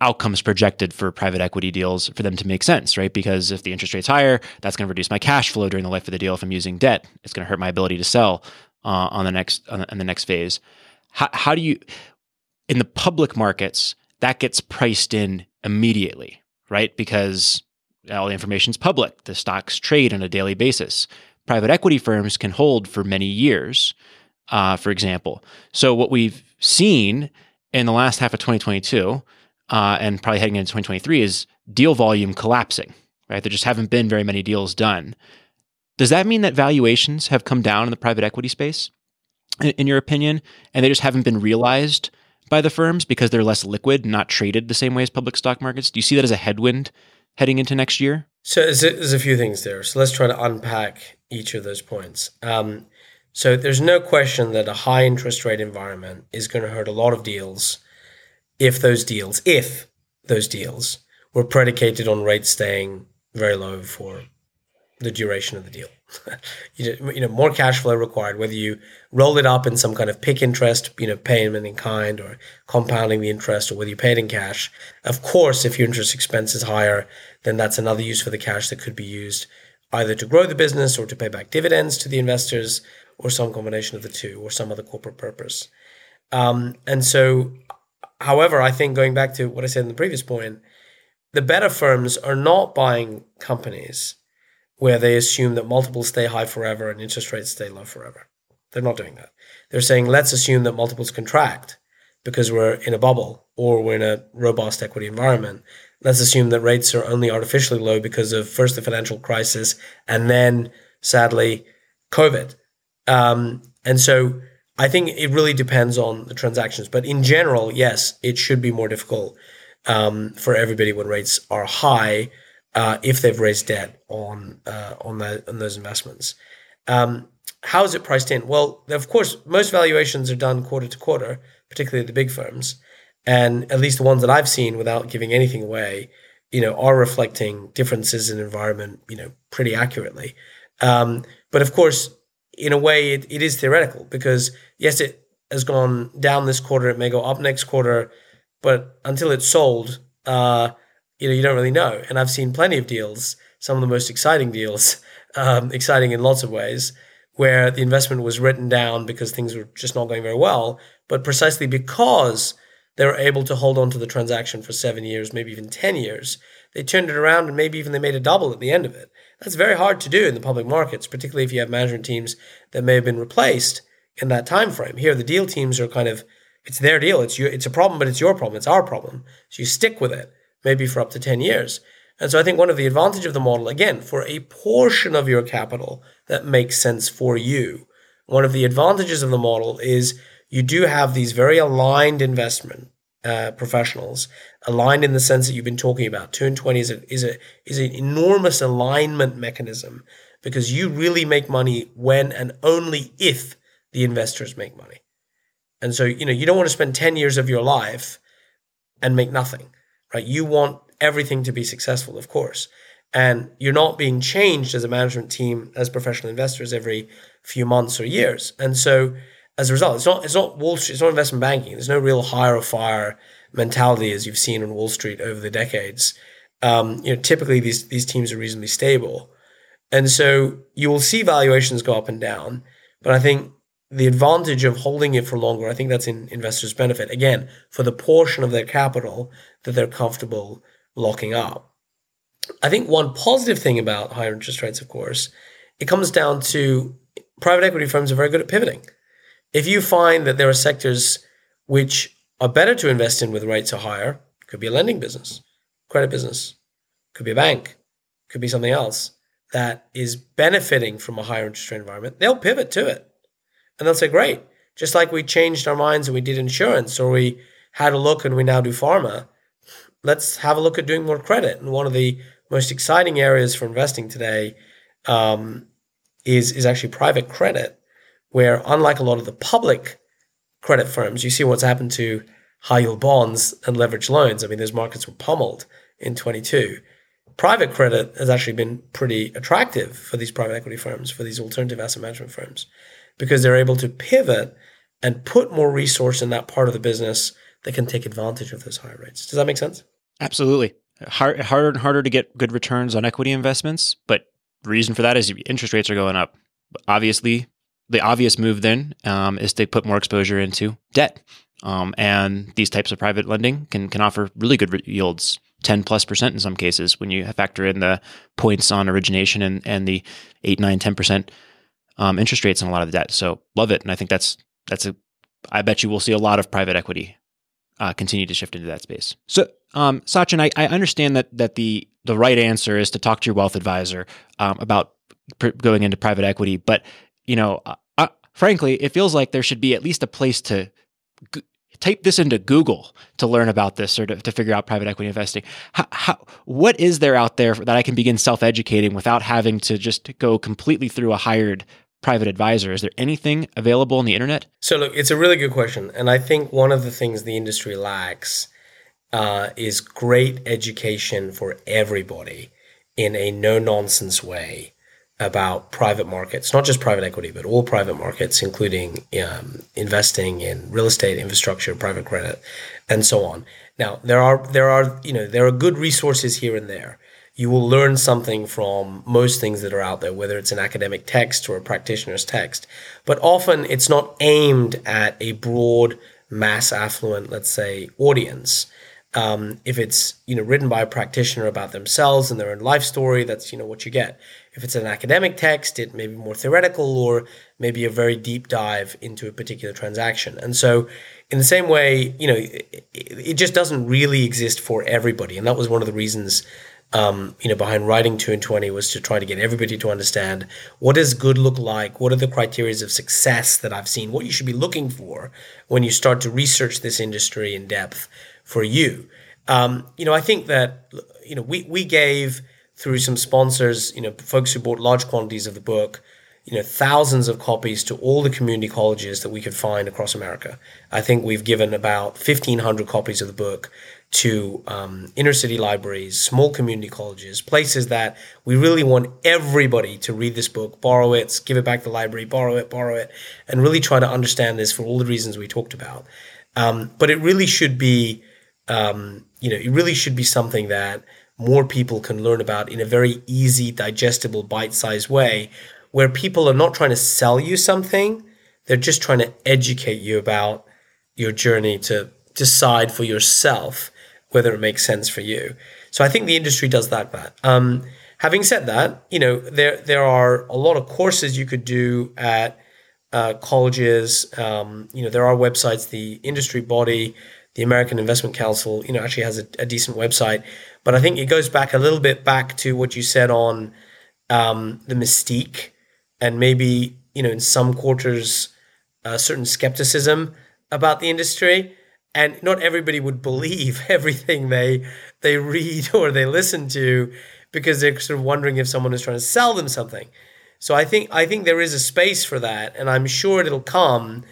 outcomes projected for private equity deals for them to make sense, right? Because if the interest rate's higher, that's going to reduce my cash flow during the life of the deal. If I'm using debt, it's going to hurt my ability to sell uh, on the next on the, on the next phase. How, how do you in the public markets that gets priced in immediately, right? Because all the information is public. The stocks trade on a daily basis. Private equity firms can hold for many years uh, for example. So what we've seen in the last half of 2022 uh, and probably heading into 2023 is deal volume collapsing. Right, there just haven't been very many deals done. Does that mean that valuations have come down in the private equity space, in, in your opinion, and they just haven't been realized by the firms because they're less liquid, not traded the same way as public stock markets? Do you see that as a headwind heading into next year? So there's a, few things there. So let's try to unpack each of those points. Um, so there's no question that a high interest rate environment is going to hurt a lot of deals if those deals, if those deals were predicated on rates staying very low for the duration of the deal. you, know, more cash flow required, whether you roll it up in some kind of PIK interest, you know, payment in kind or compounding the interest, or whether you pay it in cash. Of course, if your interest expense is higher, then that's another use for the cash that could be used either to grow the business or to pay back dividends to the investors or some combination of the two or some other corporate purpose. Um, and so, however, I think going back to what I said in the previous point, the better firms are not buying companies where they assume that multiples stay high forever and interest rates stay low forever. They're not doing that. They're saying, let's assume that multiples contract because we're in a bubble or we're in a robust equity environment. Let's assume that rates are only artificially low because of first the financial crisis and then, sadly, COVID. Um, and so I think it really depends on the transactions. But in general, yes, it should be more difficult um, for everybody when rates are high uh, if they've raised debt on uh, on, on those investments. Um, how is it priced in? Well, of course, most valuations are done quarter to quarter, particularly the big firms, and at least the ones that I've seen, without giving anything away, you know, are reflecting differences in environment, you know, pretty accurately. Um, but of course, in a way, it, it is theoretical because yes, it has gone down this quarter. It may go up next quarter, but until it's sold, uh, you know, you don't really know. And I've seen plenty of deals, some of the most exciting deals, um, exciting in lots of ways, where the investment was written down because things were just not going very well, but precisely because they were able to hold on to the transaction for seven years, maybe even 10 years, they turned it around and maybe even they made a double at the end of it. That's very hard to do in the public markets, particularly if you have management teams that may have been replaced in that time frame. Here, the deal teams are kind of it's their deal. It's your, it's a problem, but it's your problem. It's our problem. So you stick with it, maybe for up to ten years. And so I think one of the advantage of the model, again, for a portion of your capital that makes sense for you, one of the advantages of the model is you do have these very aligned investment uh, professionals aligned in the sense that you've been talking about. And twenty is a, is a is an enormous alignment mechanism because you really make money when and only if the investors make money. And so you know you don't want to spend ten years of your life and make nothing, right? You want everything to be successful, of course. and you're not being changed as a management team as professional investors every few months or years. And so as a result, it's not it's not Wall Street, it's not investment banking. There's no real hire or fire mentality as you've seen on Wall Street over the decades. Um, you know, typically these these teams are reasonably stable, and so you will see valuations go up and down. But I think the advantage of holding it for longer, I think that's in investors' benefit. Again, for the portion of their capital that they're comfortable locking up. I think one positive thing about higher interest rates, of course, it comes down to private equity firms are very good at pivoting. If you find that there are sectors which are better to invest in with rates are higher, could be a lending business, credit business, could be a bank, could be something else that is benefiting from a higher interest rate environment, they'll pivot to it. And they'll say, great, just like we changed our minds and we did insurance or we had a look and we now do pharma, let's have a look at doing more credit. And one of the most exciting areas for investing today um, is, is actually private credit, where unlike a lot of the public credit firms, you see what's happened to high yield bonds and leveraged loans. I mean, those markets were pummeled in 22 private credit has actually been pretty attractive for these private equity firms, for these alternative asset management firms, because they're able to pivot and put more resource in that part of the business that can take advantage of those higher rates. Does that make sense? Absolutely. Hard, harder and harder to get good returns on equity investments, but reason for that is interest rates are going up. Obviously, the obvious move then um, is to put more exposure into debt. Um, and these types of private lending can, can offer really good yields 10 plus percent in some cases when you factor in the points on origination and, and the 8 9 10% um, interest rates on a lot of the debt. So love it. And i think that's that's a i bet you we'll see a lot of private equity uh, continue to shift into that space. So um, sachin I, I understand that that the the right answer is to talk to your wealth advisor um, about pr- going into private equity. But you know uh, uh, frankly it feels like there should be at least a place to type this into Google to learn about this or to, to figure out private equity investing. How, how, what is there out there that I can begin self educating without having to just go completely through a hired private advisor? Is there anything available on the internet? So, look, it's a really good question. And I think one of the things the industry lacks uh, is great education for everybody in a no nonsense way about private markets, not just private equity, but all private markets, including um, investing in real estate, infrastructure, private credit, and so on. Now, there are there are you know there are good resources here and there. You will learn something from most things that are out there, whether it's an academic text or a practitioner's text. But often it's not aimed at a broad, mass affluent, let's say, audience. Um, if it's you know written by a practitioner about themselves and their own life story, that's you know what you get. If it's an academic text, it may be more theoretical or maybe a very deep dive into a particular transaction. And so, in the same way, you know, it, it just doesn't really exist for everybody. And that was one of the reasons, um, you know, behind writing two and twenty was to try to get everybody to understand what does good look like, what are the criteria of success that I've seen, what you should be looking for when you start to research this industry in depth for you. Um, you know, I think that you know we we gave through some sponsors, you know, folks who bought large quantities of the book, you know, thousands of copies to all the community colleges that we could find across America. I think we've given about 1,500 copies of the book to um, inner city libraries, small community colleges, places that we really want everybody to read this book, borrow it, give it back to the library, borrow it, borrow it, and really try to understand this for all the reasons we talked about. Um, but it really should be, um, you know, it really should be something that more people can learn about in a very easy, digestible, bite sized way where people are not trying to sell you something, they're just trying to educate you about your journey to decide for yourself whether it makes sense for you. So I think the industry does that. That. Um, having said that, you know there there are a lot of courses you could do at uh, colleges. Um, you know there are websites. The industry body, the American Investment Council, you know, actually has a, a decent website but I think it goes back a little bit back to what you said on um, the mystique and maybe, you know, in some quarters, a certain skepticism about the industry. And not everybody would believe everything they they read or they listen to because they're sort of wondering if someone is trying to sell them something. So I think I think there is a space for that, and I'm sure it'll come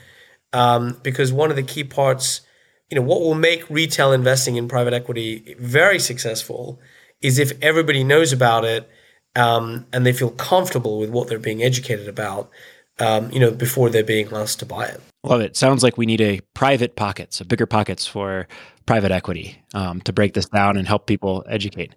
um, because one of the key parts you know what will make retail investing in private equity very successful is if everybody knows about it um, and they feel comfortable with what they're being educated about, um, you know, before they're being asked to buy it. Love it. Sounds like we need a private pockets, a bigger pockets for private equity um, to break this down and help people educate.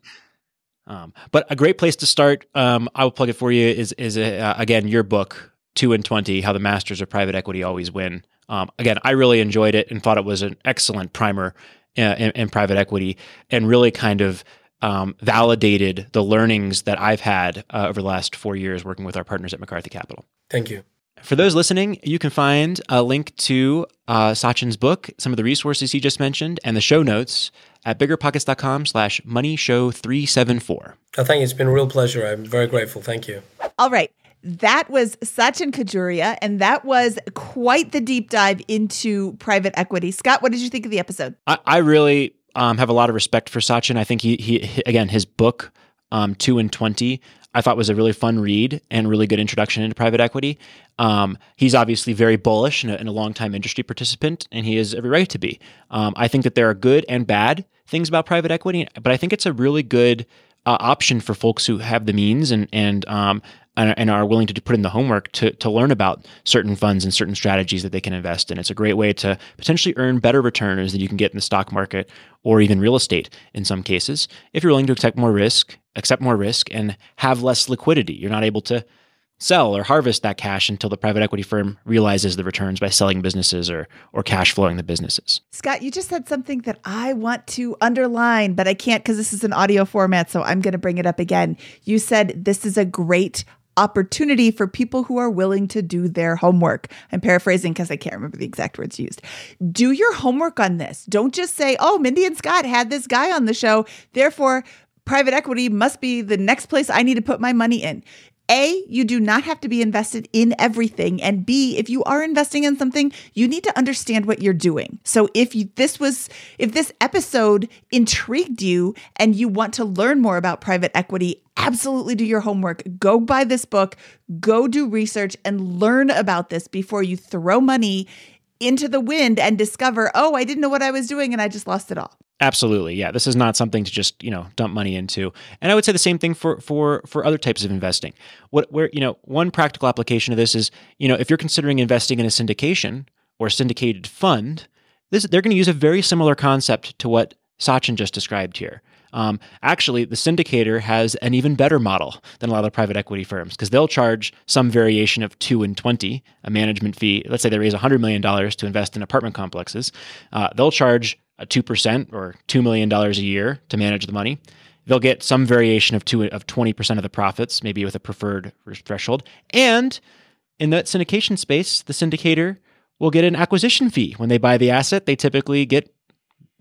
Um, but a great place to start, um, I will plug it for you, is is uh, again your book, Two and Twenty: How the Masters of Private Equity Always Win. Um, again, I really enjoyed it and thought it was an excellent primer uh, in, in private equity, and really kind of um, validated the learnings that I've had uh, over the last four years working with our partners at McCarthy Capital. Thank you. For those listening, you can find a link to uh, Sachin's book, some of the resources he just mentioned, and the show notes at biggerpockets.com slash money show 374. I think it's been a real pleasure. I'm very grateful. Thank you. All right. That was Sachin Khajuria, and that was quite the deep dive into private equity. Scott, what did you think of the episode? I, I really um, have a lot of respect for Sachin. I think he, he again, his book, um, 2 and 20, I thought was a really fun read and really good introduction into private equity. Um, he's obviously very bullish and a, and a long-time industry participant, and he has every right to be. Um, I think that there are good and bad things about private equity, but I think it's a really good uh, option for folks who have the means and and um, and are willing to put in the homework to to learn about certain funds and certain strategies that they can invest in. It's a great way to potentially earn better returns than you can get in the stock market or even real estate in some cases if you're willing to accept more risk, accept more risk and have less liquidity. You're not able to sell or harvest that cash until the private equity firm realizes the returns by selling businesses or or cash flowing the businesses. Scott, you just said something that I want to underline, but I can't because this is an audio format, so I'm going to bring it up again. You said this is a great opportunity for people who are willing to do their homework. I'm paraphrasing because I can't remember the exact words used. Do your homework on this. Don't just say, oh, Mindy and Scott had this guy on the show. Therefore, private equity must be the next place I need to put my money in. A, you do not have to be invested in everything. And B, if you are investing in something, you need to understand what you're doing. So if you, this was, if this episode intrigued you and you want to learn more about private equity, absolutely do your homework. Go buy this book, go do research and learn about this before you throw money into the wind and discover, oh, I didn't know what I was doing and I just lost it all. Absolutely. Yeah. This is not something to just, you know, dump money into. And I would say the same thing for for for other types of investing. What where, you know, one practical application of this is, you know, if you're considering investing in a syndication or syndicated fund, this they're going to use a very similar concept to what Sachin just described here. Um, actually, the syndicator has an even better model than a lot of the private equity firms because they'll charge some variation of two and twenty, a management fee. Let's say they raise hundred million dollars to invest in apartment complexes, uh, they'll charge a 2% or $2 million a year to manage the money. They'll get some variation of two of 20% of the profits, maybe with a preferred threshold. And in that syndication space, the syndicator will get an acquisition fee. When they buy the asset, they typically get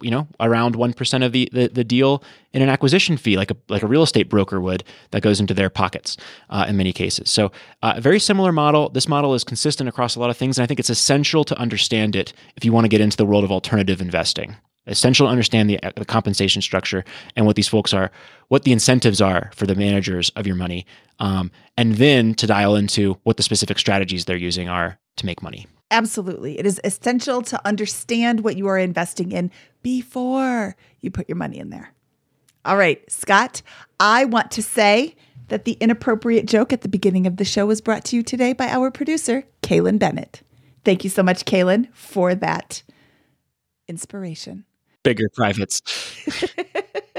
you know around 1% of the, the, the, deal in an acquisition fee like a like a real estate broker would that goes into their pockets uh, in many cases. So uh, a very similar model. This model is consistent across a lot of things and i think it's essential to understand it if you want to get into the world of alternative investing. Essential to understand the, the compensation structure and what these folks are what the incentives are for the managers of your money um, and then to dial into what the specific strategies they're using are to make money Absolutely. It is essential to understand what you are investing in before you put your money in there. All right, Scott, I want to say that the inappropriate joke at the beginning of the show was brought to you today by our producer, Kailyn Bennett. Thank you so much, Kailyn, for that inspiration. Bigger privates.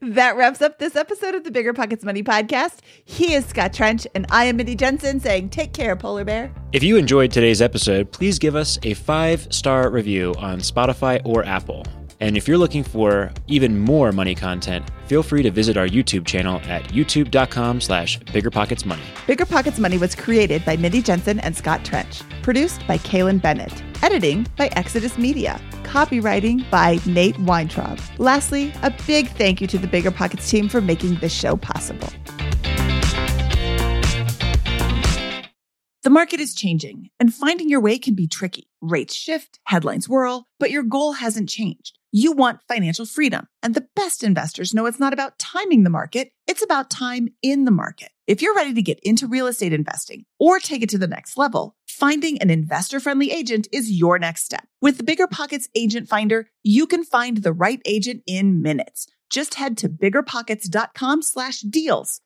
that wraps up this episode of the Bigger Pockets Money podcast. He is Scott Trench, and I am Mindy Jensen saying, Take care, Polar Bear. If you enjoyed today's episode, please give us a five star review on Spotify or Apple. And if you're looking for even more money content, feel free to visit our YouTube channel at youtube.com slash biggerpocketsmoney. Bigger Pockets Money was created by Mindy Jensen and Scott Trench. Produced by Kailyn Bennett. Editing by Exodus Media. Copywriting by Nate Weintraub. Lastly, a big thank you to the Bigger Pockets team for making this show possible. The market is changing, and finding your way can be tricky. Rates shift, headlines whirl, but your goal hasn't changed. You want financial freedom, and the best investors know it's not about timing the market, it's about time in the market. If you're ready to get into real estate investing or take it to the next level, finding an investor friendly agent is your next step. With the Bigger Pockets Agent Finder, you can find the right agent in minutes. Just head to biggerpockets.com slash deals.